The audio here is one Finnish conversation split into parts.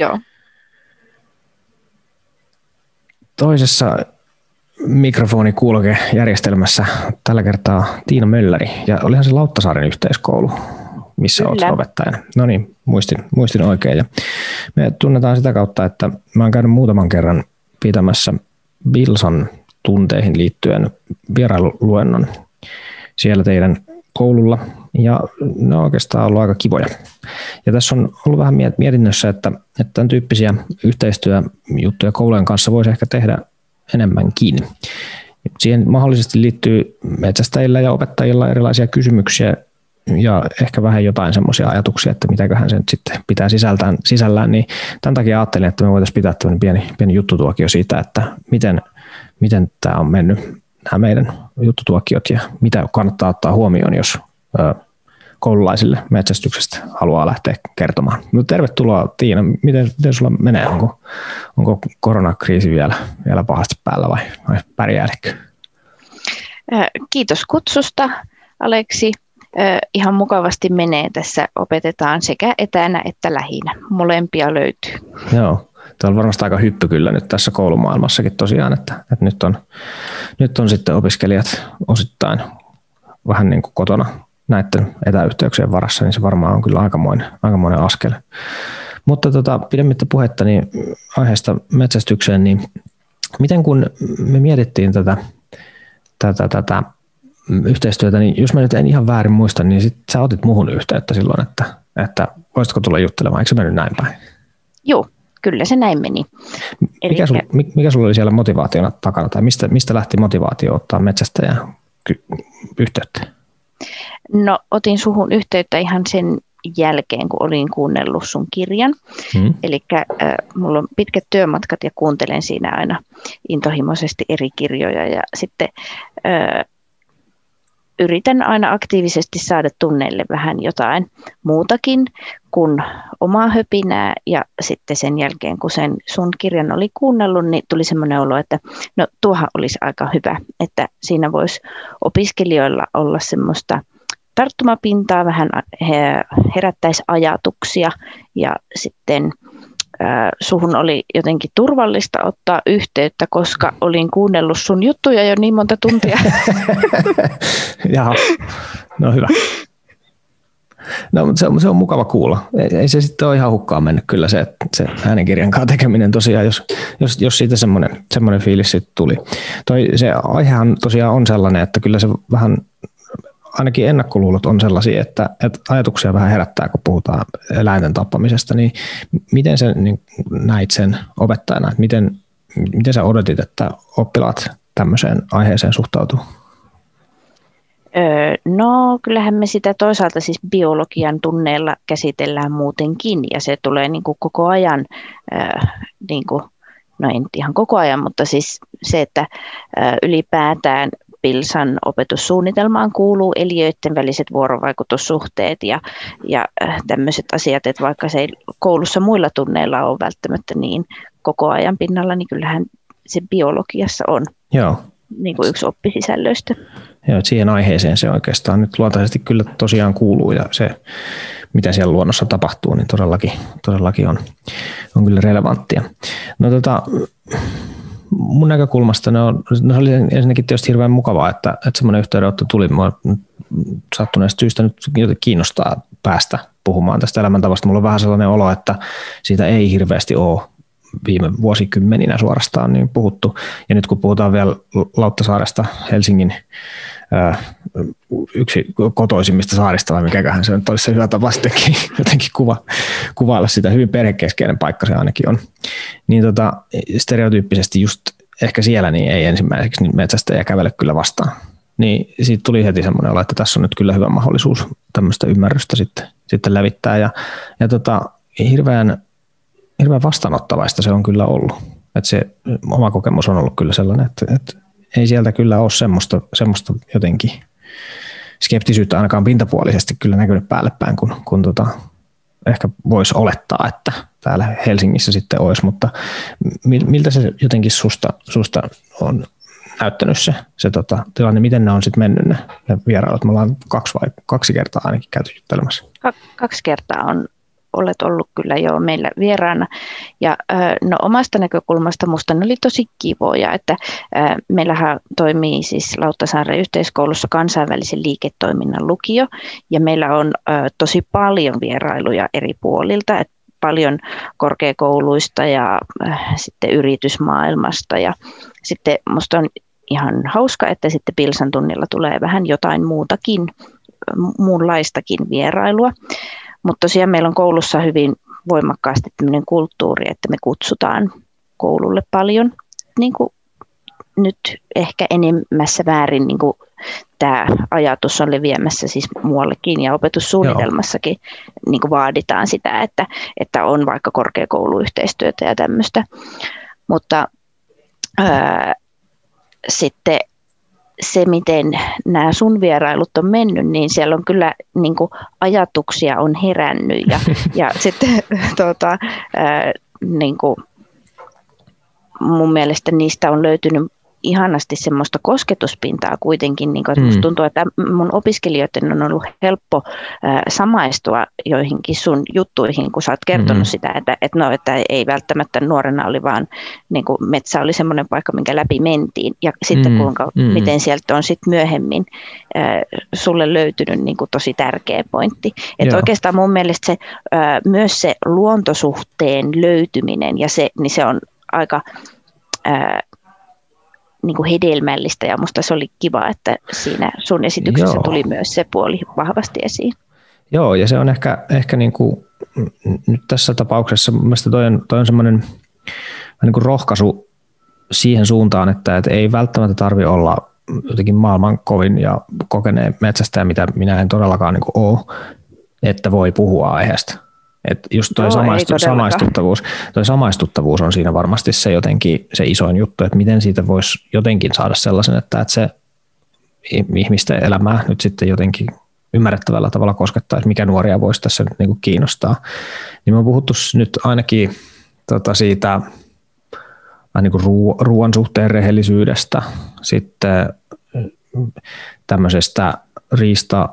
Joo. Toisessa mikrofonikulkejärjestelmässä tällä kertaa Tiina Mölläri, ja olihan se Lauttasaaren yhteiskoulu, missä Kyllä. olet opettajana. No niin, muistin, muistin oikein. Ja me tunnetaan sitä kautta, että mä oon käynyt muutaman kerran pitämässä Bilsan tunteihin liittyen vierailuluennon siellä teidän koululla, ja ne on oikeastaan ollut aika kivoja. Ja tässä on ollut vähän mietinnössä, että, että tämän tyyppisiä yhteistyöjuttuja koulujen kanssa voisi ehkä tehdä enemmänkin. Siihen mahdollisesti liittyy metsästäjillä ja opettajilla erilaisia kysymyksiä ja ehkä vähän jotain semmoisia ajatuksia, että mitäköhän se nyt sitten pitää sisältään, sisällään, niin tämän takia ajattelin, että me voitaisiin pitää tämmöinen pieni, pieni juttutuokio siitä, että miten, miten tämä on mennyt, nämä meidän juttutuokiot ja mitä kannattaa ottaa huomioon, jos koululaisille metsästyksestä haluaa lähteä kertomaan. No, tervetuloa Tiina, miten, miten sulla menee? Onko, onko koronakriisi vielä, vielä pahasti päällä vai, vai pärjäälikö? Kiitos kutsusta Aleksi. Ihan mukavasti menee tässä, opetetaan sekä etänä että lähinä. Molempia löytyy. Joo, Tämä on varmasti aika hyppy kyllä nyt tässä koulumaailmassakin tosiaan, että, että nyt, on, nyt on sitten opiskelijat osittain vähän niin kuin kotona näiden etäyhteyksien varassa, niin se varmaan on kyllä aikamoinen, aikamoinen askel. Mutta tota, pidemmittä puhetta niin aiheesta metsästykseen, niin miten kun me mietittiin tätä, tätä, tätä yhteistyötä, niin jos mä nyt en ihan väärin muista, niin sit sä otit muhun yhteyttä silloin, että, että voisitko tulla juttelemaan, eikö se mennyt näin päin? Joo, kyllä se näin meni. Mikä, sul, mikä sulla oli siellä motivaationa takana, tai mistä, mistä lähti motivaatio ottaa metsästä ja yhteyttä? No otin suhun yhteyttä ihan sen jälkeen, kun olin kuunnellut sun kirjan. Hmm. Eli äh, mulla on pitkät työmatkat ja kuuntelen siinä aina intohimoisesti eri kirjoja ja sitten äh, yritän aina aktiivisesti saada tunneille vähän jotain muutakin kuin omaa höpinää. Ja sitten sen jälkeen, kun sen sun kirjan oli kuunnellut, niin tuli semmoinen olo, että no tuohan olisi aika hyvä, että siinä voisi opiskelijoilla olla semmoista tarttumapintaa, vähän herättäisi ajatuksia ja sitten suhun oli jotenkin turvallista ottaa yhteyttä, koska olin kuunnellut sun juttuja jo niin monta tuntia. Jaha, no hyvä. No, se on, se on mukava kuulla. Ei, ei se sitten ole ihan hukkaan mennyt kyllä se, se äänenkirjan kanssa tekeminen tosiaan, jos, jos, jos siitä semmoinen, semmoinen fiilis sitten tuli. Toi, se aihehan tosiaan on sellainen, että kyllä se vähän ainakin ennakkoluulot on sellaisia, että, että ajatuksia vähän herättää, kun puhutaan eläinten tappamisesta, niin miten sä niin näit sen opettajana, että miten, miten sä odotit, että oppilaat tämmöiseen aiheeseen suhtautuu? No kyllähän me sitä toisaalta siis biologian tunneilla käsitellään muutenkin ja se tulee niin kuin koko ajan, niin kuin, no ei ihan koko ajan, mutta siis se, että ylipäätään Pilsan opetussuunnitelmaan kuuluu eliöiden väliset vuorovaikutussuhteet ja, ja tämmöiset asiat, että vaikka se ei koulussa muilla tunneilla ole välttämättä niin koko ajan pinnalla, niin kyllähän se biologiassa on. Joo niin kuin yksi oppisisällöistä. Joo, siihen aiheeseen se oikeastaan nyt luontaisesti kyllä tosiaan kuuluu ja se, mitä siellä luonnossa tapahtuu, niin todellakin, todellakin on, on kyllä relevanttia. No tota, mun näkökulmasta ne, on, ne oli ensinnäkin tietysti hirveän mukavaa, että, että semmoinen yhteydenotto tuli. Mua sattuneesta syystä nyt kiinnostaa päästä puhumaan tästä elämäntavasta. Mulla on vähän sellainen olo, että siitä ei hirveästi ole viime vuosikymmeninä suorastaan niin puhuttu. Ja nyt kun puhutaan vielä Lauttasaaresta, Helsingin yksi kotoisimmista saarista, vai mikäköhän se on, olisi se hyvä tapa sittenkin jotenkin kuva, kuvailla sitä. Hyvin perhekeskeinen paikka se ainakin on. Niin tota, stereotyyppisesti just ehkä siellä niin ei ensimmäiseksi niin metsästäjä kävele kyllä vastaan. Niin siitä tuli heti semmoinen olo, että tässä on nyt kyllä hyvä mahdollisuus tämmöistä ymmärrystä sitten, sitten levittää. Ja, ja tota, hirveän hirveän vastaanottavaista se on kyllä ollut. Että se oma kokemus on ollut kyllä sellainen, että, että ei sieltä kyllä ole semmoista, semmoista jotenkin skeptisyyttä ainakaan pintapuolisesti kyllä näkynyt päälle päin, kun, kun tota, ehkä voisi olettaa, että täällä Helsingissä sitten olisi, mutta miltä se jotenkin susta, susta on näyttänyt se, se tota, tilanne, miten ne on sitten mennyt ne, ne vierailut? Me ollaan kaksi, vai, kaksi kertaa ainakin käyty juttelemassa. Kaksi kertaa on olet ollut kyllä jo meillä vieraana. Ja no omasta näkökulmasta musta ne oli tosi kivoja, että meillähän toimii siis Lauttasaaren yhteiskoulussa kansainvälisen liiketoiminnan lukio ja meillä on tosi paljon vierailuja eri puolilta, että paljon korkeakouluista ja sitten yritysmaailmasta ja sitten musta on ihan hauska, että sitten Pilsan tunnilla tulee vähän jotain muutakin, muunlaistakin vierailua. Mutta tosiaan meillä on koulussa hyvin voimakkaasti tämmöinen kulttuuri, että me kutsutaan koululle paljon. Niin kuin nyt ehkä enemmässä väärin niin kuin tämä ajatus on leviämässä siis muuallekin ja opetussuunnitelmassakin niin kuin vaaditaan sitä, että, että on vaikka korkeakouluyhteistyötä ja tämmöistä. Mutta ää, sitten se, miten nämä sun vierailut on mennyt, niin siellä on kyllä niin kuin, ajatuksia on herännyt ja, ja sitten tuota, ää, niin kuin, mun mielestä niistä on löytynyt ihanasti semmoista kosketuspintaa kuitenkin. Niin kuin, että mm. Musta tuntuu, että mun opiskelijoiden on ollut helppo äh, samaistua joihinkin sun juttuihin, kun sä oot kertonut mm. sitä, että, että, no, että ei välttämättä nuorena oli vaan niin kuin metsä oli semmoinen paikka, minkä läpi mentiin. Ja sitten mm. kuinka, mm. miten sieltä on sitten myöhemmin äh, sulle löytynyt niin kuin tosi tärkeä pointti. Että oikeastaan mun mielestä se, äh, myös se luontosuhteen löytyminen ja se, niin se on aika niin kuin hedelmällistä ja minusta se oli kiva, että siinä sun esityksessä Joo. tuli myös se puoli vahvasti esiin. Joo, ja se on ehkä, ehkä niin kuin, nyt tässä tapauksessa mielestäni toi on, toi on semmoinen niin kuin rohkaisu siihen suuntaan, että, että ei välttämättä tarvi olla jotenkin maailman kovin ja kokeneen metsästäjä, mitä minä en todellakaan niin ole, että voi puhua aiheesta. Et just toi, no, samaistu, samaistuttavuus, toi samaistuttavuus on siinä varmasti se jotenkin se isoin juttu, että miten siitä voisi jotenkin saada sellaisen, että, että se ihmisten elämää nyt sitten jotenkin ymmärrettävällä tavalla koskettaisi, mikä nuoria voisi tässä nyt niin kuin kiinnostaa. Niin me on puhuttu nyt ainakin tota siitä niin kuin ruoan suhteen rehellisyydestä, sitten tämmöisestä riista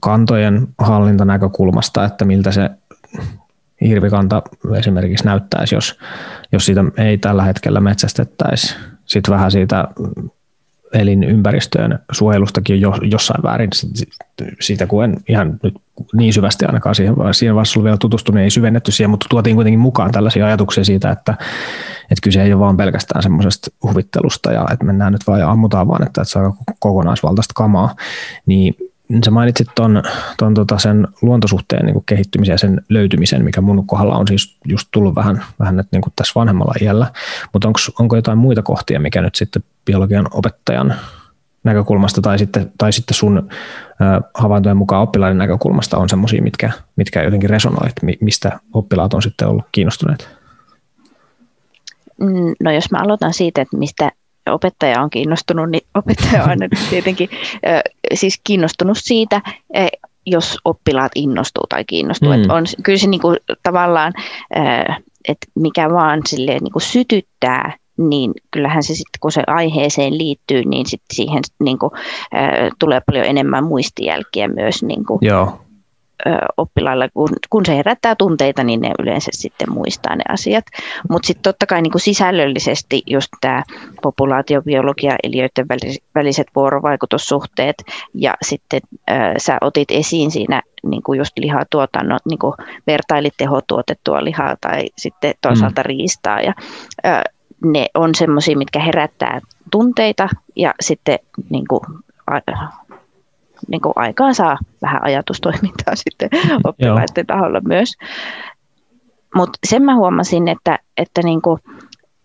kantojen hallintanäkökulmasta, että miltä se hirvikanta esimerkiksi näyttäisi, jos, jos siitä ei tällä hetkellä metsästettäisi. Sitten vähän siitä elinympäristöön suojelustakin jo, jossain väärin, siitä kun en ihan nyt niin syvästi ainakaan siihen, siihen vaiheessa vielä tutustunut, niin ei syvennetty siihen, mutta tuotiin kuitenkin mukaan tällaisia ajatuksia siitä, että, että kyse ei ole vaan pelkästään semmoisesta huvittelusta ja että mennään nyt vaan ja ammutaan vaan, että, että saa kokonaisvaltaista kamaa, niin sä mainitsit ton, ton tota sen luontosuhteen niin kehittymisen ja sen löytymisen, mikä mun kohdalla on siis just tullut vähän, vähän nyt niin tässä vanhemmalla iällä, mutta onko, jotain muita kohtia, mikä nyt sitten biologian opettajan näkökulmasta tai sitten, tai sitten sun havaintojen mukaan oppilaiden näkökulmasta on semmoisia, mitkä, mitkä jotenkin resonoit, mistä oppilaat on sitten ollut kiinnostuneet? Mm, no jos mä aloitan siitä, että mistä opettaja on kiinnostunut, niin opettaja on aina tietenkin siis kiinnostunut siitä, jos oppilaat innostuu tai kiinnostuu. Mm. on, kyllä se niin kuin, tavallaan, että mikä vaan silleen, niin kuin sytyttää niin kyllähän se sitten, kun se aiheeseen liittyy, niin sit siihen niin kuin, tulee paljon enemmän muistijälkiä myös niin kuin, Joo oppilailla, kun, kun se herättää tunteita, niin ne yleensä sitten muistaa ne asiat. Mutta sitten totta kai niin kuin sisällöllisesti just tämä populaatiobiologia, eliöiden väliset vuorovaikutussuhteet ja sitten äh, sä otit esiin siinä niin kuin just lihatuotannon, niin kuin vertailit tehotuotettua lihaa tai sitten toisaalta mm. riistaa ja äh, ne on semmoisia, mitkä herättää tunteita ja sitten niin kuin, niin kuin aikaan saa vähän ajatustoimintaa sitten oppilaiden taholla myös. Mutta sen mä huomasin, että, että niin kuin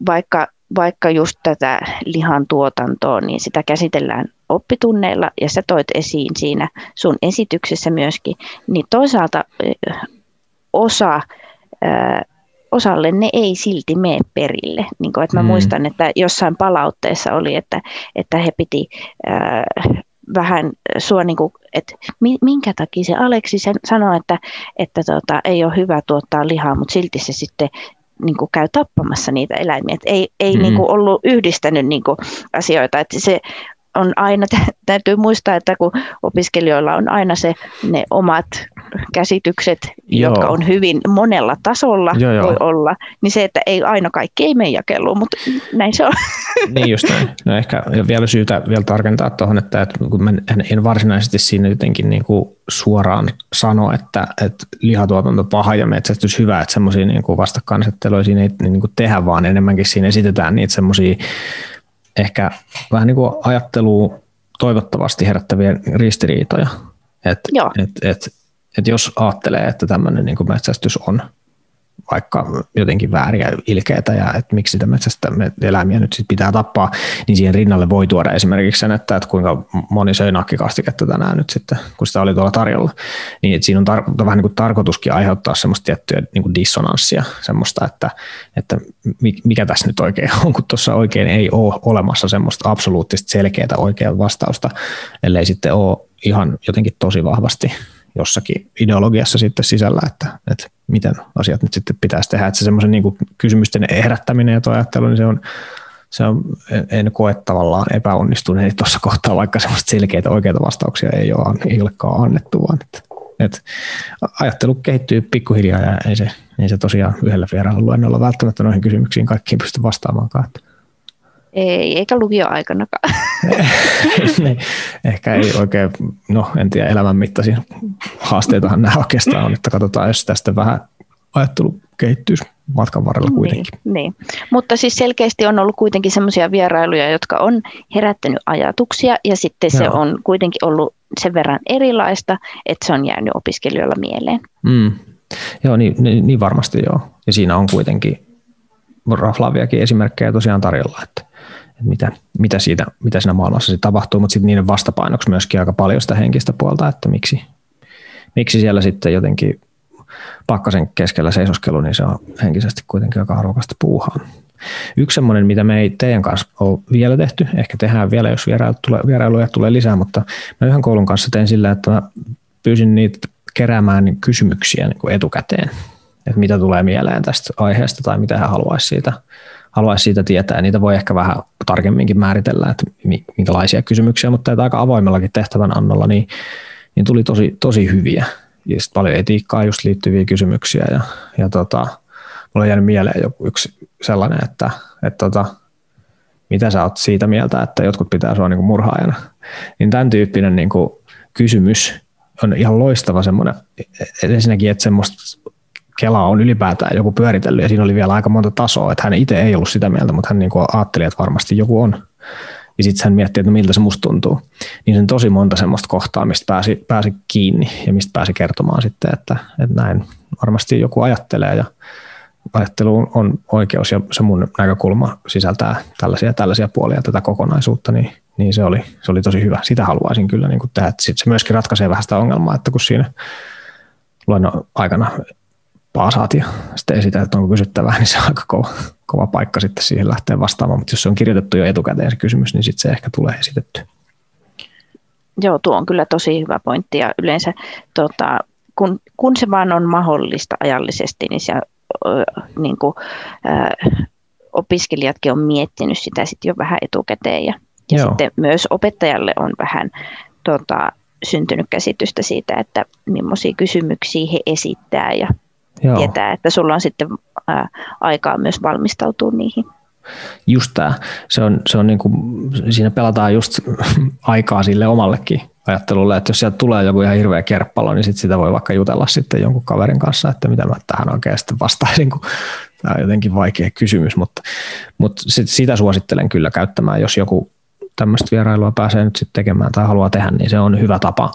vaikka, vaikka just tätä lihan tuotantoa, niin sitä käsitellään oppitunneilla ja sä toit esiin siinä sun esityksessä myöskin, niin toisaalta osa osalle ne ei silti mene perille. Niin kuin, että mä mm. muistan, että jossain palautteessa oli, että, että he piti äh, vähän sua, niin kuin, että minkä takia se Aleksi sen sanoi, että, että tota, ei ole hyvä tuottaa lihaa, mutta silti se sitten niin kuin käy tappamassa niitä eläimiä. Et ei ei mm. niin kuin ollut yhdistänyt niin kuin asioita. Että se on aina, täytyy muistaa, että kun opiskelijoilla on aina se, ne omat käsitykset, joo. jotka on hyvin monella tasolla joo, joo. voi olla, niin se, että ei aina kaikki ei mene jakeluun, mutta näin se on. Niin just näin. No ehkä vielä syytä vielä tarkentaa tuohon, että, että kun mä en varsinaisesti siinä jotenkin niin kuin suoraan sano, että, että lihatuotanto paha ja metsästys hyvä, että semmoisia niin vastakkainasetteluja siinä ei niin kuin tehdä, vaan enemmänkin siinä esitetään niitä semmoisia ehkä vähän niin kuin ajattelua toivottavasti herättäviä ristiriitoja. Että et, et, et jos ajattelee, että tämmöinen niin metsästys on vaikka jotenkin vääriä ilkeitä ja että miksi sitä metsästä eläimiä nyt sit pitää tappaa, niin siihen rinnalle voi tuoda esimerkiksi sen, että, että kuinka moni söi nakkikastiketta tänään nyt sitten, kun sitä oli tuolla tarjolla. Niin että siinä on tar- vähän niin kuin tarkoituskin aiheuttaa semmoista tiettyä niin kuin dissonanssia, semmoista, että, että mikä tässä nyt oikein on, kun tuossa oikein ei ole olemassa semmoista absoluuttista selkeää oikeaa vastausta, ellei sitten ole ihan jotenkin tosi vahvasti jossakin ideologiassa sitten sisällä, että, että miten asiat nyt sitten pitäisi tehdä. Että se semmoisen niin kysymysten herättäminen ja tuo ajattelu, niin se on, se on, en koe tavallaan epäonnistuneen tuossa kohtaa, vaikka semmoista selkeitä oikeita vastauksia ei, ole, ei olekaan annettu, vaan että, että ajattelu kehittyy pikkuhiljaa ja ei se, ei se tosiaan yhdellä vieraalla luennolla välttämättä noihin kysymyksiin kaikkiin pysty vastaamaankaan. Ei, eikä lukioaikanakaan. niin, ehkä ei oikein, no en tiedä, elämän mittaisia haasteitahan nämä oikeastaan on, että katsotaan, jos tästä vähän ajattelu kehittyisi matkan varrella niin, kuitenkin. Niin, niin. Mutta siis selkeästi on ollut kuitenkin sellaisia vierailuja, jotka on herättänyt ajatuksia ja sitten Joo. se on kuitenkin ollut sen verran erilaista, että se on jäänyt opiskelijoilla mieleen. Mm. Joo, niin, niin, niin varmasti joo. Ja siinä on kuitenkin raflaaviakin esimerkkejä tosiaan tarjolla, että että mitä, mitä, siitä, mitä siinä maailmassa sitten tapahtuu, mutta sitten niiden vastapainoksi myöskin aika paljon sitä henkistä puolta, että miksi, miksi siellä sitten jotenkin pakkasen keskellä seisoskelu, niin se on henkisesti kuitenkin aika arvokasta puuhaa. Yksi semmoinen, mitä me ei teidän kanssa ole vielä tehty, ehkä tehdään vielä, jos vierailuja tulee, vierailuja tulee lisää, mutta mä yhden koulun kanssa tein sillä, että mä pyysin niitä keräämään kysymyksiä niin kuin etukäteen, että mitä tulee mieleen tästä aiheesta tai mitä hän haluaisi siitä haluaisi siitä tietää. Niitä voi ehkä vähän tarkemminkin määritellä, että minkälaisia kysymyksiä, mutta että aika avoimellakin tehtävän annolla, niin, niin tuli tosi, tosi hyviä. Ja paljon etiikkaa just liittyviä kysymyksiä. Ja, ja tota, mulla on jäänyt mieleen joku yksi sellainen, että, että tota, mitä sä oot siitä mieltä, että jotkut pitää sua niin murhaajana. Niin tämän tyyppinen niin kuin kysymys on ihan loistava semmoinen, ensinnäkin, että semmoista Kela on ylipäätään joku pyöritellyt ja siinä oli vielä aika monta tasoa, että hän itse ei ollut sitä mieltä, mutta hän niin kuin ajatteli, että varmasti joku on. Ja sitten hän mietti, että no miltä se musta tuntuu. Niin sen tosi monta semmoista kohtaa, mistä pääsi, pääsi kiinni ja mistä pääsi kertomaan sitten, että, että näin varmasti joku ajattelee ja ajattelu on oikeus ja se mun näkökulma sisältää tällaisia tällaisia puolia tätä kokonaisuutta, niin, niin se, oli, se oli tosi hyvä. Sitä haluaisin kyllä niin kuin tehdä. Sitten se myöskin ratkaisee vähän sitä ongelmaa, että kun siinä luennon aikana paasaat ja sitten esität, että onko kysyttävää, niin se on aika kova, kova paikka sitten siihen lähteä vastaamaan. Mutta jos se on kirjoitettu jo etukäteen se kysymys, niin sitten se ehkä tulee esitetty. Joo, tuo on kyllä tosi hyvä pointti ja yleensä tota, kun, kun se vaan on mahdollista ajallisesti, niin se niin kuin, äh, opiskelijatkin on miettinyt sitä sitten jo vähän etukäteen ja, ja sitten myös opettajalle on vähän tota, syntynyt käsitystä siitä, että millaisia kysymyksiä he esittää ja Joo. tietää, että sulla on sitten ää, aikaa myös valmistautua niihin. Just tämä. Se on, se on niin kuin, siinä pelataan just aikaa sille omallekin ajattelulle, että jos sieltä tulee joku ihan hirveä kerppalo, niin sit sitä voi vaikka jutella sitten jonkun kaverin kanssa, että mitä mä tähän oikein sitten vastaisin, kun tämä on jotenkin vaikea kysymys, mutta, mutta sit, sitä suosittelen kyllä käyttämään, jos joku tämmöistä vierailua pääsee nyt sitten tekemään tai haluaa tehdä, niin se on hyvä tapa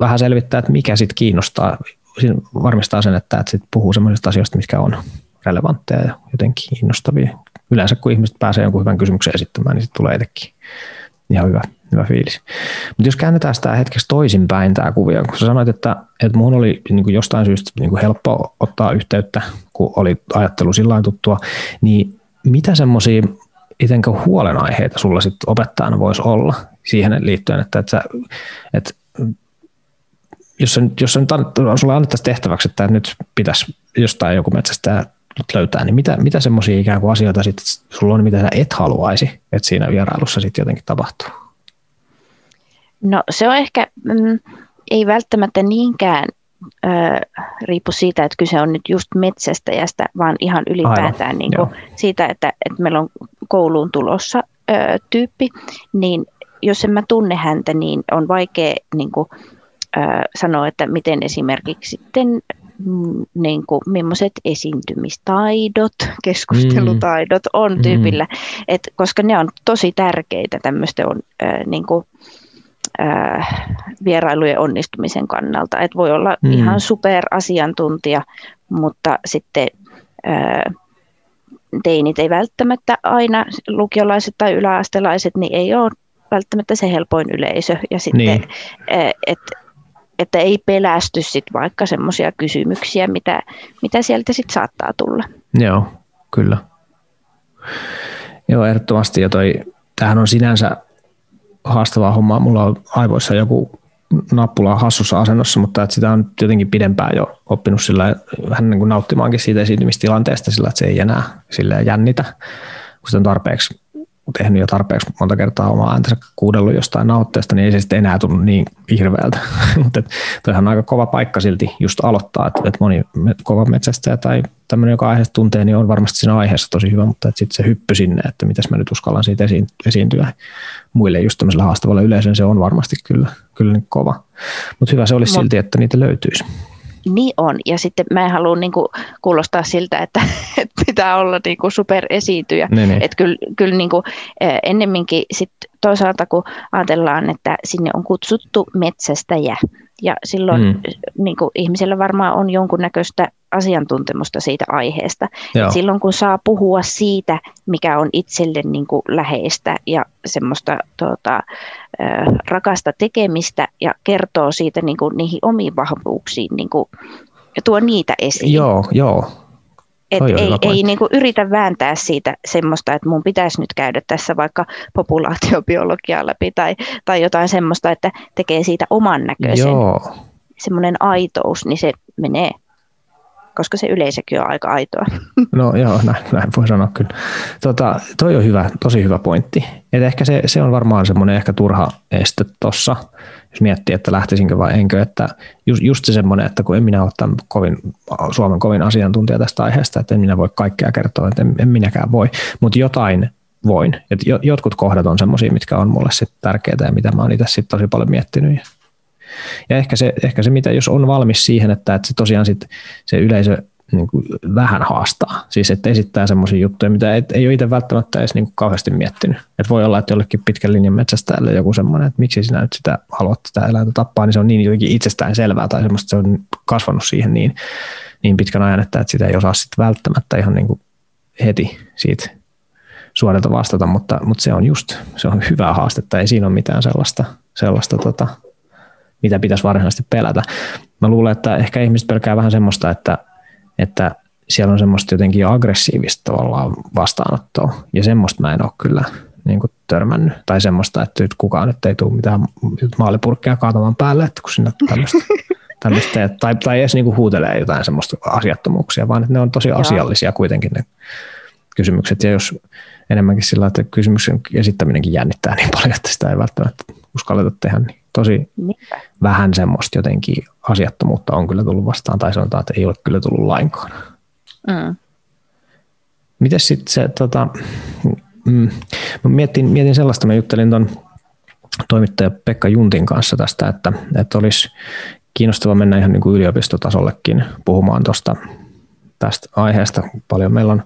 vähän selvittää, että mikä sitten kiinnostaa siinä varmistaa sen, että, että sit puhuu sellaisista asioista, mitkä on relevantteja ja jotenkin innostavia. Yleensä kun ihmiset pääsee jonkun hyvän kysymyksen esittämään, niin sitten tulee etenkin ihan hyvä, hyvä fiilis. Mutta jos käännetään sitä hetkeksi toisinpäin tämä kuvio, kun sä sanoit, että, että muun oli niin kuin jostain syystä niin kuin helppo ottaa yhteyttä, kun oli ajattelu sillä tuttua, niin mitä semmoisia itenkö huolenaiheita sulla sitten opettajana voisi olla siihen liittyen, että, että, sä, että jos, sen, jos sen, sulle annettaisiin tehtäväksi, että nyt pitäisi jostain joku metsästä löytää, niin mitä, mitä semmoisia ikään kuin asioita sitten sulla on, mitä sä et haluaisi, että siinä vierailussa sitten jotenkin tapahtuu? No se on ehkä, mm, ei välttämättä niinkään ö, riippu siitä, että kyse on nyt just metsästäjästä, vaan ihan ylipäätään niin kuin siitä, että, että meillä on kouluun tulossa ö, tyyppi, niin jos en mä tunne häntä, niin on vaikea niin kuin, sanoa, että miten esimerkiksi sitten mm, niin kuin, millaiset esiintymistaidot, keskustelutaidot on mm. tyypillä, et, koska ne on tosi tärkeitä tämmöistä on, äh, niin kuin, äh, vierailujen onnistumisen kannalta. Et voi olla mm. ihan superasiantuntija, mutta sitten äh, teinit ei välttämättä aina, lukiolaiset tai yläastelaiset, niin ei ole välttämättä se helpoin yleisö. Ja sitten, niin. äh, että ei pelästy sit vaikka semmoisia kysymyksiä, mitä, mitä sieltä sitten saattaa tulla. Joo, kyllä. Joo, ehdottomasti. Ja toi, tämähän on sinänsä haastavaa hommaa. Mulla on aivoissa joku nappula hassussa asennossa, mutta että sitä on jotenkin pidempään jo oppinut sillä vähän niin kuin nauttimaankin siitä esiintymistilanteesta sillä, että se ei enää sillä jännitä, kun sitä on tarpeeksi tehnyt jo tarpeeksi monta kertaa omaa ääntänsä kuudellut jostain nauhoitteesta, niin ei se sitten enää tunnu niin hirveältä. Mutta toihan on aika kova paikka silti just aloittaa, että, että moni kova metsästäjä tai tämmöinen, joka aiheesta tuntee, niin on varmasti siinä aiheessa tosi hyvä, mutta sitten se hyppy sinne, että mitäs mä nyt uskallan siitä esiin, esiintyä muille just tämmöisellä haastavalla yleisöllä, se on varmasti kyllä, kyllä niin kova. Mutta hyvä se olisi silti, että niitä löytyisi. Niin on, ja sitten mä en halua niin kuin kuulostaa siltä, että, että pitää olla niin kuin superesiintyjä. Niin, niin. Että kyllä, kyllä niin kuin, ennemminkin sit toisaalta kun ajatellaan, että sinne on kutsuttu metsästäjä, ja silloin mm. niin kuin, ihmisellä varmaan on jonkunnäköistä asiantuntemusta siitä aiheesta. silloin kun saa puhua siitä, mikä on itselle niin kuin, läheistä ja semmoista tuota, rakasta tekemistä ja kertoo siitä niin kuin, niihin omiin vahvuuksiin niin kuin, ja tuo niitä esiin. Joo, joo. Et ei ei niin kuin yritä vääntää siitä semmoista, että mun pitäisi nyt käydä tässä vaikka populaatiobiologiaa läpi tai, tai jotain semmoista, että tekee siitä oman näköisen. Joo. Semmoinen aitous, niin se menee koska se yleisökin on aika aitoa. No joo, näin, näin voi sanoa kyllä. Tota, toi on hyvä, tosi hyvä pointti. Et ehkä se, se on varmaan semmoinen ehkä turha este tuossa, jos miettii, että lähtisinkö vai enkö, että just, just se semmoinen, että kun en minä ole tämän kovin, Suomen kovin asiantuntija tästä aiheesta, että en minä voi kaikkea kertoa, että en, en minäkään voi, mutta jotain voin. Et jotkut kohdat on semmoisia, mitkä on mulle sitten tärkeitä ja mitä mä oon itse sitten tosi paljon miettinyt. Ja ehkä, se, ehkä se, mitä jos on valmis siihen, että, että se tosiaan sit se yleisö niin kuin vähän haastaa. Siis että esittää semmoisia juttuja, mitä et, ei ole itse välttämättä edes niin kuin kauheasti miettinyt. Et voi olla, että jollekin pitkän linjan metsästäjälle joku semmoinen, että miksi sinä nyt sitä haluat sitä eläintä tappaa, niin se on niin jotenkin itsestään selvää tai semmoista, se on kasvanut siihen niin, niin pitkän ajan, että, että sitä ei osaa sitten välttämättä ihan niin kuin heti siitä suorilta vastata, mutta, mutta se on just, se on hyvää haastetta, ei siinä ole mitään sellaista, sellaista tota, mitä pitäisi varsinaisesti pelätä. Mä luulen, että ehkä ihmiset pelkää vähän semmoista, että että siellä on semmoista jotenkin aggressiivista tavallaan vastaanottoa, ja semmoista mä en ole kyllä niin kuin törmännyt. Tai semmoista, että nyt kukaan nyt ei tule mitään maalipurkkeja kaatamaan päälle, että kun sinne tämmöistä, tämmöistä tai, tai edes niin kuin huutelee jotain semmoista asiattomuuksia, vaan että ne on tosi Joo. asiallisia kuitenkin ne kysymykset. Ja jos enemmänkin sillä että kysymyksen esittäminenkin jännittää niin paljon, että sitä ei välttämättä uskalleta tehdä, niin tosi Niinpä. vähän semmoista jotenkin asiattomuutta on kyllä tullut vastaan, tai sanotaan, että ei ole kyllä tullut lainkaan. Mm. Miten sitten se, tota, mm, mä mietin, mietin sellaista, mä juttelin tuon toimittaja Pekka Juntin kanssa tästä, että, että olisi kiinnostava mennä ihan niin kuin yliopistotasollekin puhumaan tuosta tästä aiheesta. Paljon meillä on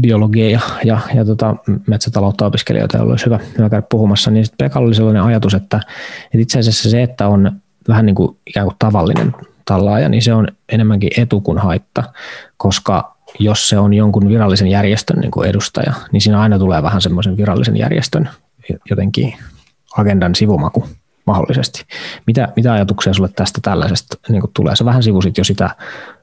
biologia ja, ja, ja tota, metsätaloutta opiskelijoita, joilla olisi hyvä, hyvä käydä puhumassa, niin sitten Pekalla oli sellainen ajatus, että, että itse asiassa se, että on vähän niin kuin ikään kuin tavallinen tallaaja, niin se on enemmänkin etu kuin haitta, koska jos se on jonkun virallisen järjestön niin kuin edustaja, niin siinä aina tulee vähän semmoisen virallisen järjestön jotenkin agendan sivumaku mahdollisesti. Mitä, mitä ajatuksia sulle tästä tällaisesta niin kuin tulee? Sä vähän sivusit jo sitä,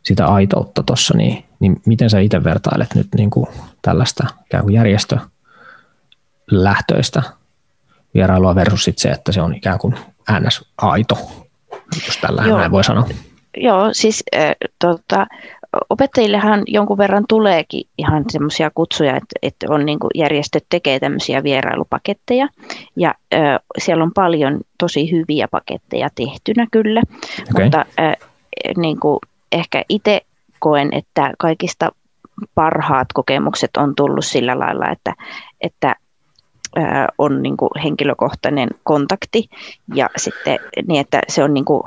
sitä aitoutta tuossa, niin, niin miten sä itse vertailet nyt niin kuin tällaista ikään kuin järjestölähtöistä vierailua versus sit se, että se on ikään kuin ns. aito, jos tällä näin voi sanoa? Joo, siis äh, tota, opettajillehan jonkun verran tuleekin ihan semmoisia kutsuja, että, että on niin kuin järjestöt tekee tämmöisiä vierailupaketteja. Ja ö, siellä on paljon tosi hyviä paketteja tehtynä kyllä, okay. mutta ö, niin kuin ehkä itse koen, että kaikista parhaat kokemukset on tullut sillä lailla, että, että on niin kuin henkilökohtainen kontakti. Ja sitten niin, että se on niin kuin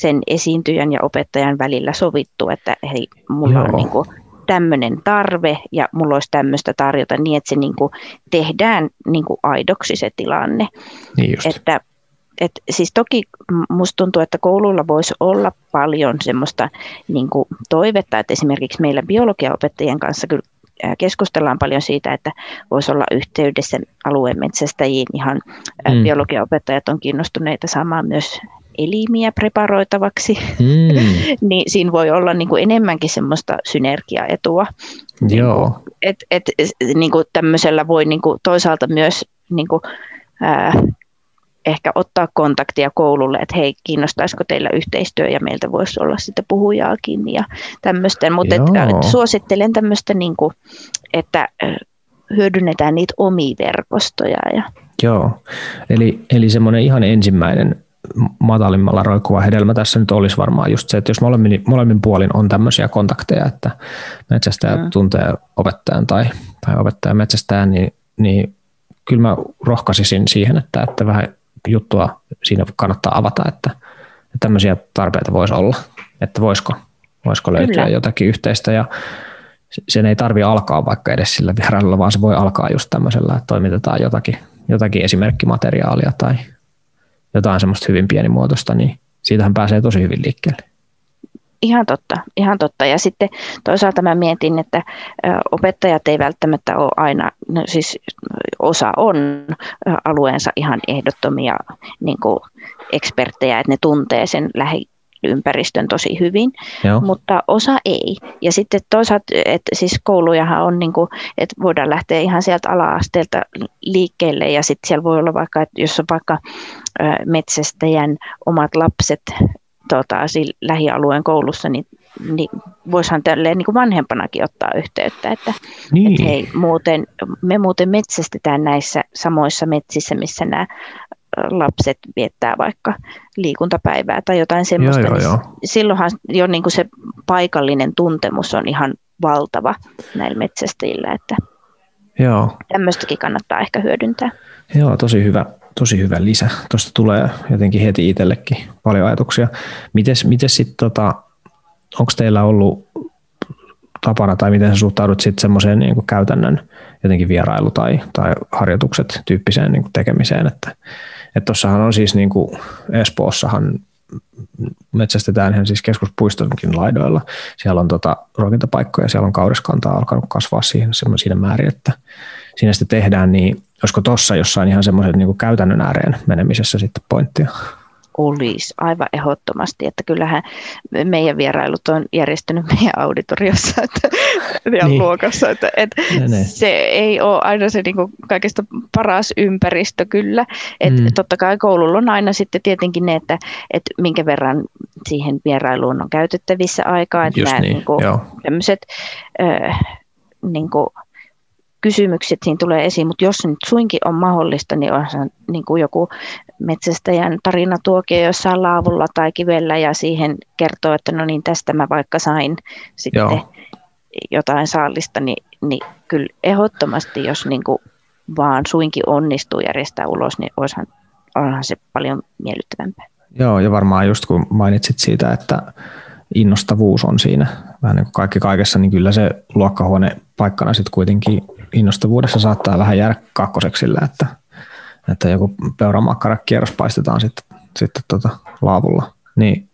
sen esiintyjän ja opettajan välillä sovittu, että hei, mulla Joo. on niin kuin tämmöinen tarve ja mulla olisi tämmöistä tarjota niin, että se niin kuin tehdään niin kuin aidoksi se tilanne. Niin just. Että, et siis toki musta tuntuu, että koululla voisi olla paljon semmoista niin kuin toivetta, että esimerkiksi meillä biologiaopettajien kanssa kyllä keskustellaan paljon siitä, että voisi olla yhteydessä alueen metsästäjiin. Ihan mm. biologiaopettajat on kiinnostuneita saamaan myös elimiä preparoitavaksi, mm. niin siinä voi olla niin kuin enemmänkin semmoista synergiaetua. Joo. Niin kuin, et, et, niin kuin tämmöisellä voi niin kuin toisaalta myös niin kuin, ää, ehkä ottaa kontaktia koululle, että hei, kiinnostaisiko teillä yhteistyö ja meiltä voisi olla sitten puhujaakin ja tämmöistä. Mutta suosittelen tämmöistä, niin kuin, että hyödynnetään niitä omia verkostoja. Ja... Joo, eli, eli semmoinen ihan ensimmäinen matalimmalla roikkuva hedelmä tässä nyt olisi varmaan just se, että jos molemmin, molemmin puolin on tämmöisiä kontakteja, että metsästäjä mm. tuntee opettajan tai, tai opettaja metsästää, niin, niin kyllä mä rohkaisisin siihen, että, että vähän juttua siinä kannattaa avata, että, että tämmöisiä tarpeita voisi olla, että voisiko, voisiko löytyä Kyllä. jotakin yhteistä ja sen ei tarvi alkaa vaikka edes sillä vierailulla, vaan se voi alkaa just tämmöisellä, että toimitetaan jotakin, jotakin esimerkkimateriaalia tai jotain semmoista hyvin pienimuotoista, niin siitähän pääsee tosi hyvin liikkeelle. Ihan totta, ihan totta. Ja sitten toisaalta mä mietin, että opettajat ei välttämättä ole aina, no siis osa on alueensa ihan ehdottomia niin kuin eksperttejä, että ne tuntee sen lähi, ympäristön tosi hyvin, Joo. mutta osa ei. Ja sitten toisaalta, että siis koulujahan on, niin kuin, että voidaan lähteä ihan sieltä ala-asteelta liikkeelle ja sitten siellä voi olla vaikka, että jos on vaikka metsästäjän omat lapset tota, lähialueen koulussa, niin, niin voisihan tälleen niin kuin vanhempanakin ottaa yhteyttä, että, niin. että hei, muuten, me muuten metsästetään näissä samoissa metsissä, missä nämä lapset viettää vaikka liikuntapäivää tai jotain semmoista, joo, joo, niin joo. silloinhan jo niin kuin se paikallinen tuntemus on ihan valtava näillä metsästäjillä, että joo. tämmöistäkin kannattaa ehkä hyödyntää. Joo, tosi hyvä, tosi hyvä lisä. Tuosta tulee jotenkin heti itsellekin paljon ajatuksia. Mites, mites sitten, tota, onko teillä ollut tapana tai miten sä suhtaudut sitten semmoiseen niin käytännön jotenkin vierailu tai, tai harjoitukset tyyppiseen niin tekemiseen, että tuossahan on siis niin kuin Espoossahan metsästetään ihan siis keskuspuistonkin laidoilla. Siellä on tota ruokintapaikkoja, siellä on kauriskantaa alkanut kasvaa siihen siinä määrin, että siinä sitten tehdään, niin olisiko tuossa jossain ihan semmoisen niin käytännön ääreen menemisessä sitten pointtia? Olisi aivan ehdottomasti, että kyllähän meidän vierailut on järjestynyt meidän auditoriossa että, ja niin. luokassa, että, että ne, ne. se ei ole aina se niin kuin kaikista paras ympäristö kyllä, että mm. totta kai koululla on aina sitten tietenkin ne, että, että minkä verran siihen vierailuun on käytettävissä aikaa, että Just nämä niin, niin kuin, tämmöiset äh, niin kuin, kysymykset siinä tulee esiin, mutta jos nyt suinkin on mahdollista, niin on se niin kuin joku metsästäjän tarinatuokio jossain laavulla tai kivellä ja siihen kertoo, että no niin tästä mä vaikka sain sitten Joo. jotain saalista, niin, niin kyllä ehdottomasti, jos niin kuin vaan suinkin onnistuu järjestää ulos, niin olisihan, onhan se paljon miellyttävämpää. Joo, ja varmaan just kun mainitsit siitä, että innostavuus on siinä vähän niin kuin kaikki kaikessa, niin kyllä se luokkahuone paikkana sitten kuitenkin innostavuudessa saattaa vähän jäädä kakkoseksi sillä, että, että joku peuramakkara-kierros paistetaan sitten, sitten tota laavulla. Niin,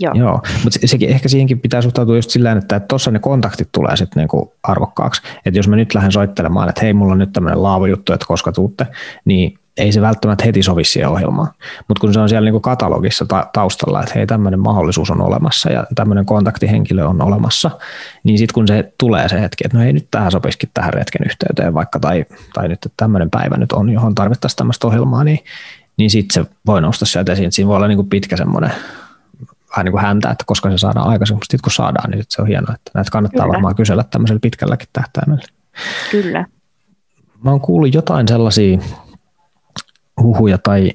joo. joo. Mutta se, sekin, ehkä siihenkin pitää suhtautua just sillä että tuossa ne kontaktit tulee sitten niinku arvokkaaksi. Että jos mä nyt lähden soittelemaan, että hei, mulla on nyt tämmöinen laavujuttu, että koska tuutte, niin ei se välttämättä heti sovi siihen ohjelmaan. Mutta kun se on siellä niinku katalogissa ta- taustalla, että hei tämmöinen mahdollisuus on olemassa ja tämmöinen kontaktihenkilö on olemassa, niin sitten kun se tulee se hetki, että no ei nyt tähän sopisikin tähän retken yhteyteen vaikka, tai, tai nyt että tämmöinen päivä nyt on, johon tarvittaisiin tämmöistä ohjelmaa, niin, niin sitten se voi nousta sieltä esiin. Siinä voi olla niinku pitkä semmoinen vähän niin kuin häntä, että koska se saadaan aikaisemmin, mutta sitten kun saadaan, niin sit se on hienoa, että näitä kannattaa Kyllä. varmaan kysellä tämmöisellä pitkälläkin tähtäimellä. Kyllä. Mä oon kuullut jotain sellaisia huhuja tai,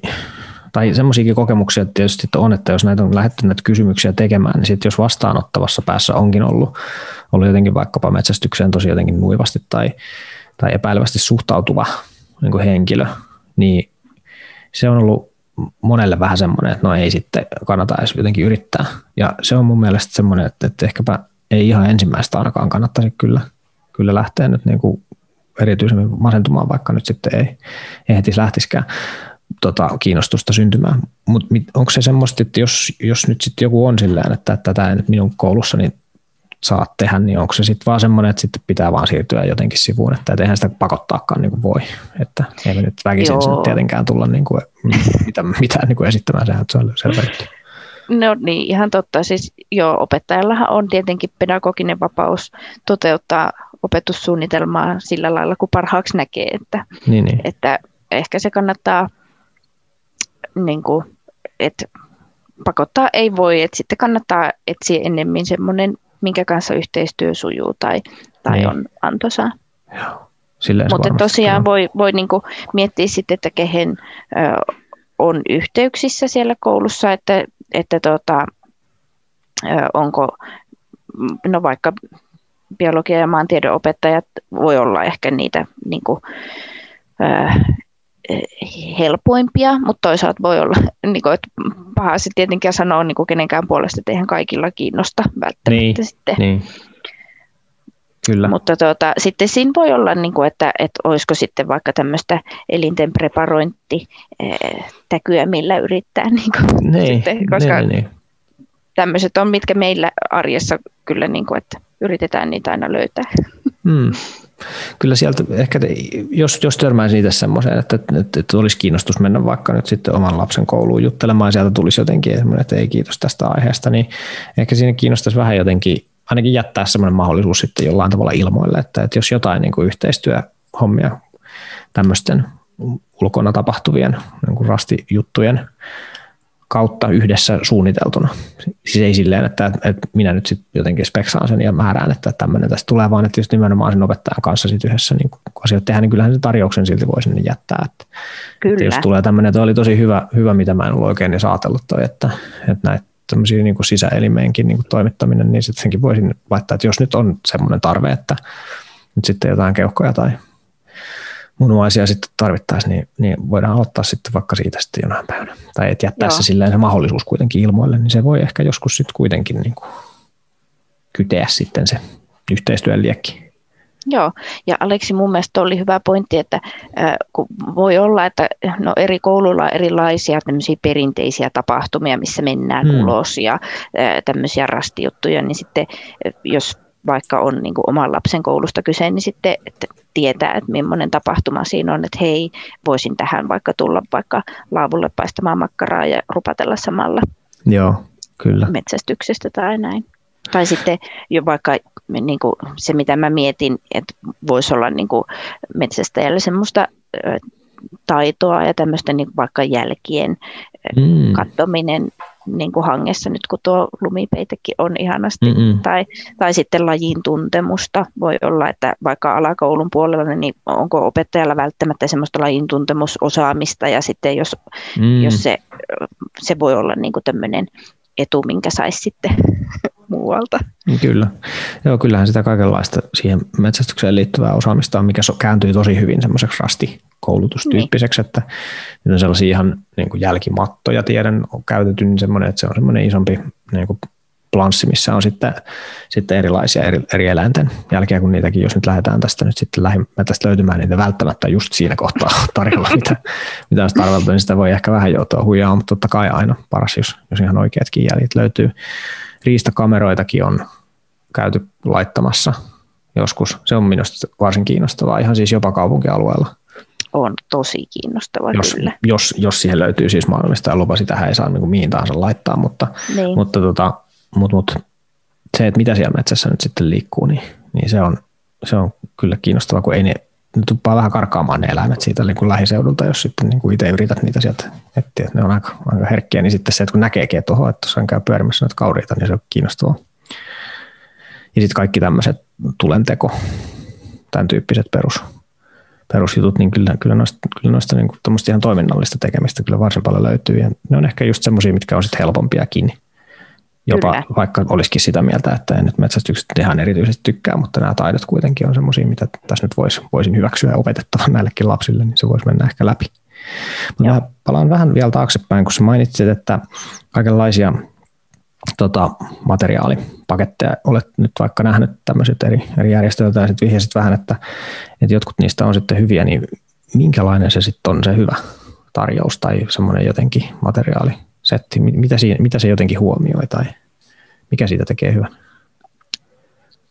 tai semmoisiakin kokemuksia tietysti että on, että jos näitä on lähdetty näitä kysymyksiä tekemään, niin sitten jos vastaanottavassa päässä onkin ollut, ollut jotenkin vaikkapa metsästykseen tosi jotenkin nuivasti tai, tai epäilevästi suhtautuva niin kuin henkilö, niin se on ollut monelle vähän semmoinen, että no ei sitten kannata edes jotenkin yrittää. Ja se on mun mielestä semmoinen, että, että ehkäpä ei ihan ensimmäistä ainakaan kannattaisi kyllä, kyllä lähteä nyt niin kuin erityisemmin masentumaan, vaikka nyt sitten ei, ei heti lähtisikään tota, kiinnostusta syntymään. Mutta onko se semmoista, että jos, jos nyt sitten joku on silleen, että tätä ei nyt minun koulussani saat tehdä, niin onko se sitten vaan semmoinen, että sitten pitää vaan siirtyä jotenkin sivuun, että eihän sitä pakottaakaan niin kuin voi, että ei me nyt väkisin sen tietenkään tulla niin kuin, mitä, mitään niin kuin esittämään, sehän se on selvä juttu. No niin, ihan totta. Siis joo, opettajallahan on tietenkin pedagoginen vapaus toteuttaa opetussuunnitelmaa sillä lailla, kun parhaaksi näkee, että, niin, niin. että ehkä se kannattaa, niin kuin, että pakottaa ei voi, että sitten kannattaa etsiä ennemmin semmoinen minkä kanssa yhteistyö sujuu tai, tai niin. on antoisaa. Mutta tosiaan voi, voi niinku miettiä sitten, että kehen ö, on yhteyksissä siellä koulussa, että, että tota, ö, onko no vaikka biologia- ja maantiedon opettajat voi olla ehkä niitä niin kuin, ö, helpoimpia, mutta toisaalta voi olla, niin kuin, että pahasti tietenkin sanoa niin kuin kenenkään puolesta, että eihän kaikilla kiinnosta välttämättä niin, sitten. Niin. Kyllä. Mutta tuota, sitten siinä voi olla, niin kuin, että, että olisiko sitten vaikka tämmöistä elinten preparointitäkyä, millä yrittää, niin kuin, niin, sitten, koska niin, niin. tämmöiset on, mitkä meillä arjessa kyllä, niin kuin, että yritetään niitä aina löytää. Mm kyllä sieltä ehkä, jos, jos törmäisi niitä semmoiseen, että, että, että, olisi kiinnostus mennä vaikka nyt sitten oman lapsen kouluun juttelemaan sieltä tulisi jotenkin semmoinen, että ei kiitos tästä aiheesta, niin ehkä siinä kiinnostaisi vähän jotenkin ainakin jättää semmoinen mahdollisuus sitten jollain tavalla ilmoille, että, että jos jotain niin kuin yhteistyöhommia tämmöisten ulkona tapahtuvien niin kuin rastijuttujen kautta yhdessä suunniteltuna. Siis ei silleen, että, että minä nyt sitten jotenkin speksaan sen ja määrään, että tämmöinen tästä tulee, vaan että just nimenomaan sen opettajan kanssa sit yhdessä niin kun asioita tehdään, niin kyllähän se tarjouksen silti voi sinne jättää. Että, Kyllä. Että jos tulee tämmöinen, että oli tosi hyvä, hyvä mitä mä en ollut oikein edes ajatellut toi, että, että näitä tämmöisiä niin sisäelimeenkin niin toimittaminen, niin sitten senkin voisin laittaa, että jos nyt on semmoinen tarve, että nyt sitten jotain keuhkoja tai munuaisia sitten tarvittaisiin, niin, niin voidaan aloittaa sitten vaikka siitä sitten jonain päivänä. Tai että jättää Joo. se silleen se mahdollisuus kuitenkin ilmoille, niin se voi ehkä joskus sitten kuitenkin niin kuin kyteä sitten se yhteistyön liekki. Joo, ja Aleksi mun mielestä oli hyvä pointti, että äh, kun voi olla, että no eri kouluilla on erilaisia tämmöisiä perinteisiä tapahtumia, missä mennään hmm. ulos ja äh, tämmöisiä rastijuttuja, niin sitten jos vaikka on niin kuin oman lapsen koulusta kyse, niin sitten että tietää, että millainen tapahtuma siinä on, että hei, voisin tähän vaikka tulla vaikka laavulle paistamaan makkaraa ja rupatella samalla Joo, kyllä. metsästyksestä tai näin. Tai sitten jo vaikka niin kuin se, mitä mä mietin, että voisi olla niin kuin metsästäjällä semmoista taitoa ja tämmöistä niin vaikka jälkien mm. katsominen niin kuin hangessa nyt, kun tuo lumipeitekin on ihanasti. Tai, tai sitten lajin tuntemusta. Voi olla, että vaikka alakoulun puolella, niin onko opettajalla välttämättä semmoista lajin tuntemusosaamista ja sitten jos, mm. jos se, se voi olla niin kuin tämmöinen etu, minkä saisi sitten muualta. Kyllä. Joo, kyllähän sitä kaikenlaista siihen metsästykseen liittyvää osaamista on, mikä kääntyy tosi hyvin semmoiseksi rasti koulutustyyppiseksi, niin. että nyt on sellaisia ihan niin kuin jälkimattoja tiedän on käytetty, niin semmoinen, että se on semmoinen isompi niin kuin planssi, missä on sitten, sitten erilaisia eri, eri eläinten jälkeä, kun niitäkin, jos nyt lähdetään tästä nyt sitten tästä löytymään, niin välttämättä just siinä kohtaa tarjolla, mitä, mitä olisi tarveltu, niin sitä voi ehkä vähän joutua huijaa, mutta totta kai aina paras, jos, jos ihan oikeatkin jäljet löytyy. Riistakameroitakin on käyty laittamassa joskus. Se on minusta varsin kiinnostavaa, ihan siis jopa kaupunkialueella on tosi kiinnostava jos, kyllä. Jos, jos siihen löytyy siis ja lupa, sitähän ei saa niin kuin mihin tahansa laittaa, mutta, niin. mutta, tota, mutta, mutta se, että mitä siellä metsässä nyt sitten liikkuu, niin, niin se, on, se on kyllä kiinnostavaa, kun ei ne ne tuppaa vähän karkaamaan ne eläimet siitä niin kuin lähiseudulta, jos sitten niin kuin itse yrität niitä sieltä etsiä, että ne on aika, aika herkkiä, niin sitten se, että kun näkeekin, että oho, että tuossa käy pyörimässä noita kauriita, niin se on kiinnostavaa. Ja sitten kaikki tämmöiset tulenteko, tämän tyyppiset perus, perusjutut, niin kyllä, kyllä noista, kyllä noista niin kuin ihan toiminnallista tekemistä kyllä varsin paljon löytyy. Ja ne on ehkä just semmoisia, mitkä on sitten helpompiakin. Jopa kyllä. vaikka olisikin sitä mieltä, että en nyt metsästyksestä ihan erityisesti tykkää, mutta nämä taidot kuitenkin on semmoisia, mitä tässä nyt vois, voisin hyväksyä opetettavan näillekin lapsille, niin se voisi mennä ehkä läpi. Mutta mä palaan vähän vielä taaksepäin, kun sä mainitsit, että kaikenlaisia tota, materiaalipaketteja. Olet nyt vaikka nähnyt tämmöiset eri, eri järjestöiltä ja sitten vihjasit vähän, että, että jotkut niistä on sitten hyviä, niin minkälainen se sitten on se hyvä tarjous tai semmoinen jotenkin materiaalisetti, mitä, siinä, mitä se jotenkin huomioi tai mikä siitä tekee hyvän?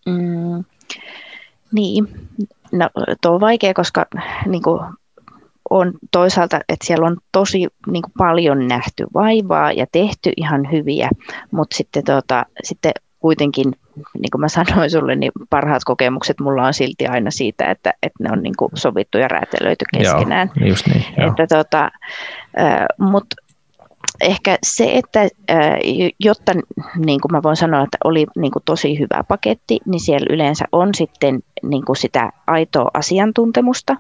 Mm, niin, no tuo on vaikea, koska niin kuin on toisaalta, että siellä on tosi niin kuin paljon nähty vaivaa ja tehty ihan hyviä, mutta sitten, tota, sitten kuitenkin, niin kuin mä sanoin sulle, niin parhaat kokemukset mulla on silti aina siitä, että, että ne on niin kuin sovittu ja räätälöity keskenään. Joo, just niin, joo. Että, tota, mutta ehkä se, että jotta niin kuin mä voin sanoa, että oli niin kuin tosi hyvä paketti, niin siellä yleensä on sitten niin kuin sitä aitoa asiantuntemusta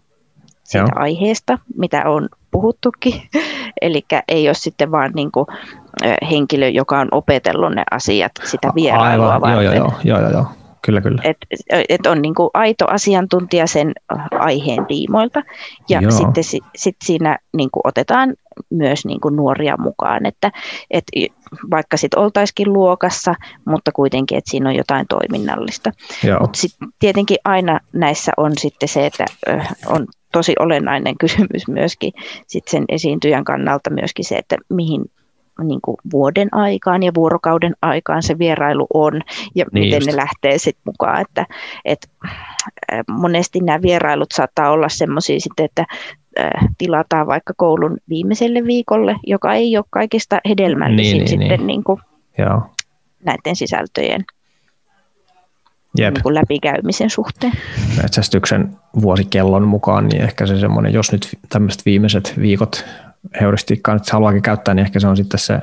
siitä Joo. aiheesta, mitä on puhuttukin. Eli ei ole sitten vaan niin kuin henkilö, joka on opetellut ne asiat sitä vierailua Aivan, varten. Joo, joo, joo, joo, joo. Kyllä, kyllä. Et, et on niin kuin aito asiantuntija sen aiheen tiimoilta ja Joo. sitten sit siinä niin kuin otetaan myös niin kuin nuoria mukaan, että et vaikka sitten oltaisikin luokassa, mutta kuitenkin, että siinä on jotain toiminnallista. Mutta sitten tietenkin aina näissä on sitten se, että on tosi olennainen kysymys myöskin sit sen esiintyjän kannalta myöskin se, että mihin niin kuin vuoden aikaan ja vuorokauden aikaan se vierailu on ja niin miten just. ne lähtee sitten mukaan. Että, että monesti nämä vierailut saattaa olla semmoisia sitten, että tilataan vaikka koulun viimeiselle viikolle, joka ei ole kaikista hedelmällisin niin, sitten niin. Niin kuin Joo. näiden sisältöjen Jep. Niin kuin läpikäymisen suhteen. Metsästyksen vuosikellon mukaan, niin ehkä se semmoinen, jos nyt tämmöiset viimeiset viikot heuristiikkaa nyt haluakin käyttää, niin ehkä se on sitten se,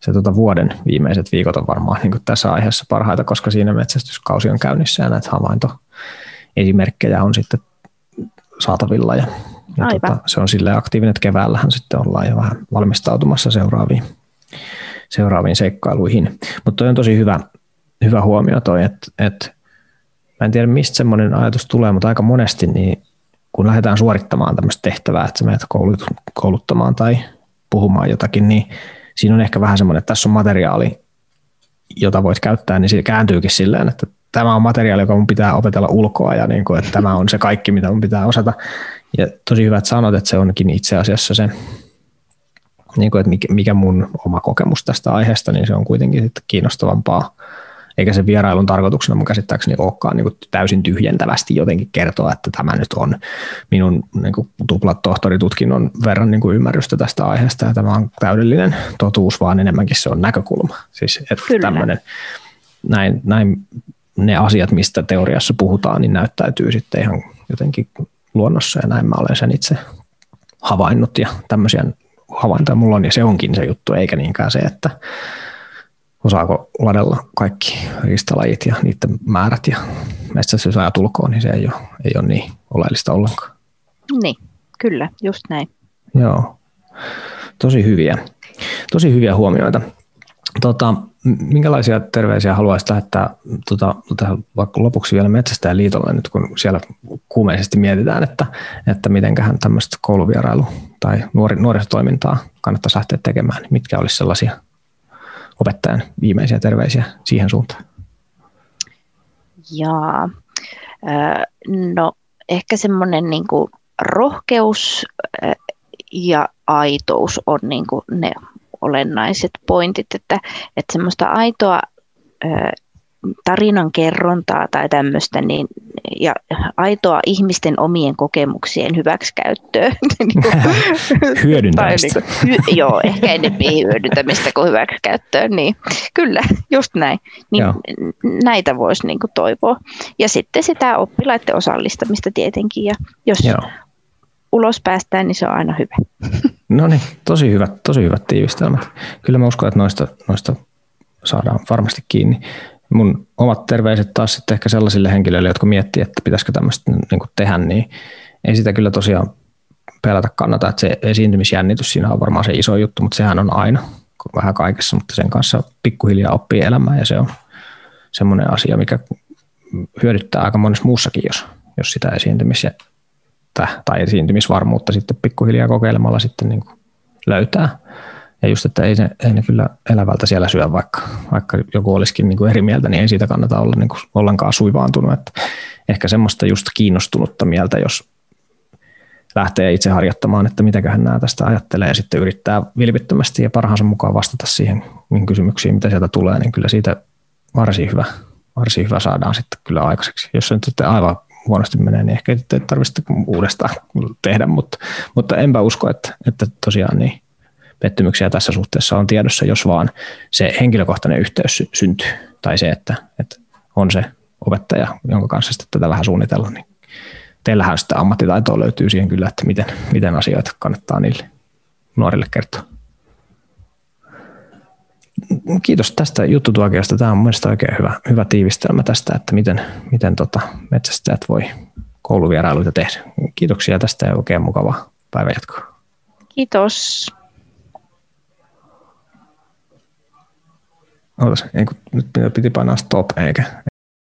se tuota vuoden viimeiset viikot on varmaan niin kuin tässä aiheessa parhaita, koska siinä metsästyskausi on käynnissä ja näitä havaintoesimerkkejä on sitten saatavilla ja, ja tuota, se on sille aktiivinen, että keväällähän sitten ollaan jo vähän valmistautumassa seuraaviin, seuraaviin seikkailuihin. Mutta on tosi hyvä, hyvä huomio toi, että, että mä en tiedä mistä semmoinen ajatus tulee, mutta aika monesti niin kun lähdetään suorittamaan tämmöistä tehtävää, että sä menet kouluttamaan tai puhumaan jotakin, niin siinä on ehkä vähän semmoinen, että tässä on materiaali, jota voit käyttää, niin se kääntyykin silleen, että tämä on materiaali, joka mun pitää opetella ulkoa ja niin kuin, että tämä on se kaikki, mitä mun pitää osata. Ja tosi hyvä, että sanot, että se onkin itse asiassa se, niin kuin, että mikä mun oma kokemus tästä aiheesta, niin se on kuitenkin kiinnostavampaa eikä se vierailun tarkoituksena mun käsittääkseni olekaan niin kuin täysin tyhjentävästi jotenkin kertoa, että tämä nyt on minun niin kuin tuplat tohtoritutkinnon verran niin kuin ymmärrystä tästä aiheesta ja tämä on täydellinen totuus, vaan enemmänkin se on näkökulma. Siis että Kyllä. tämmöinen, näin, näin ne asiat, mistä teoriassa puhutaan, niin näyttäytyy sitten ihan jotenkin luonnossa ja näin mä olen sen itse havainnut ja tämmöisiä havaintoja mulla on ja se onkin se juttu, eikä niinkään se, että osaako ladella kaikki ristalajit ja niiden määrät ja metsästysajat ulkoon, niin se ei ole, ei ole niin oleellista ollenkaan. Niin, kyllä, just näin. Joo, tosi hyviä, tosi hyviä huomioita. Tota, minkälaisia terveisiä haluaisit lähettää tota, tähän vaikka lopuksi vielä Metsästäjäliitolle nyt, kun siellä kuumeisesti mietitään, että, että mitenköhän tämmöistä kouluvierailu- tai nuori, nuorisotoimintaa kannattaisi lähteä tekemään, niin mitkä olisi sellaisia opettajan viimeisiä terveisiä siihen suuntaan? Jaa, no ehkä semmoinen niin kuin rohkeus ja aitous on niin kuin ne olennaiset pointit, että, että semmoista aitoa tarinan kerrontaa tai tämmöistä, niin ja aitoa ihmisten omien kokemuksien hyväksikäyttöä. Hyödyntämistä. niin kuin, hy, joo, ehkä enemmän hyödyntämistä kuin hyväksikäyttöä. Niin, kyllä, just näin. Niin, näitä voisi niin kuin toivoa. Ja sitten sitä oppilaiden osallistamista tietenkin. Ja jos joo. ulos päästään, niin se on aina hyvä. No niin, tosi hyvät, tosi hyvät tiivistelmät. Kyllä mä uskon, että noista, noista saadaan varmasti kiinni. Mun omat terveiset taas sitten ehkä sellaisille henkilöille, jotka miettii, että pitäisikö tämmöistä niin tehdä, niin ei sitä kyllä tosiaan pelätä kannata, että se esiintymisjännitys siinä on varmaan se iso juttu, mutta sehän on aina vähän kaikessa, mutta sen kanssa pikkuhiljaa oppii elämään ja se on semmoinen asia, mikä hyödyttää aika monessa muussakin, jos, jos sitä esiintymis- tai esiintymisvarmuutta sitten pikkuhiljaa kokeilemalla sitten niin löytää. Ja just, että ei ne, ei ne kyllä elävältä siellä syö, vaikka, vaikka joku olisikin niin kuin eri mieltä, niin ei siitä kannata olla niin kuin ollenkaan suivaantunut. Että ehkä semmoista just kiinnostunutta mieltä, jos lähtee itse harjoittamaan, että mitäköhän nämä tästä ajattelee ja sitten yrittää vilpittömästi ja parhaansa mukaan vastata siihen niin kysymyksiin, mitä sieltä tulee, niin kyllä siitä varsin hyvä, varsin hyvä saadaan sitten kyllä aikaiseksi. Jos se nyt sitten aivan huonosti menee, niin ehkä ei tarvitse uudestaan tehdä, mutta, mutta enpä usko, että, että tosiaan niin pettymyksiä tässä suhteessa on tiedossa, jos vaan se henkilökohtainen yhteys syntyy, tai se, että, että on se opettaja, jonka kanssa sitten tätä vähän suunnitella, niin teillähän sitä ammattitaitoa löytyy siihen kyllä, että miten, miten asioita kannattaa niille nuorille kertoa. Kiitos tästä juttutuokiosta. Tämä on mielestäni oikein hyvä, hyvä tiivistelmä tästä, että miten, miten tota metsästäjät voi kouluvierailuita tehdä. Kiitoksia tästä ja oikein mukavaa päivänjatkoa. Kiitos. Ootas, ei, kun nyt piti painaa stop eikä,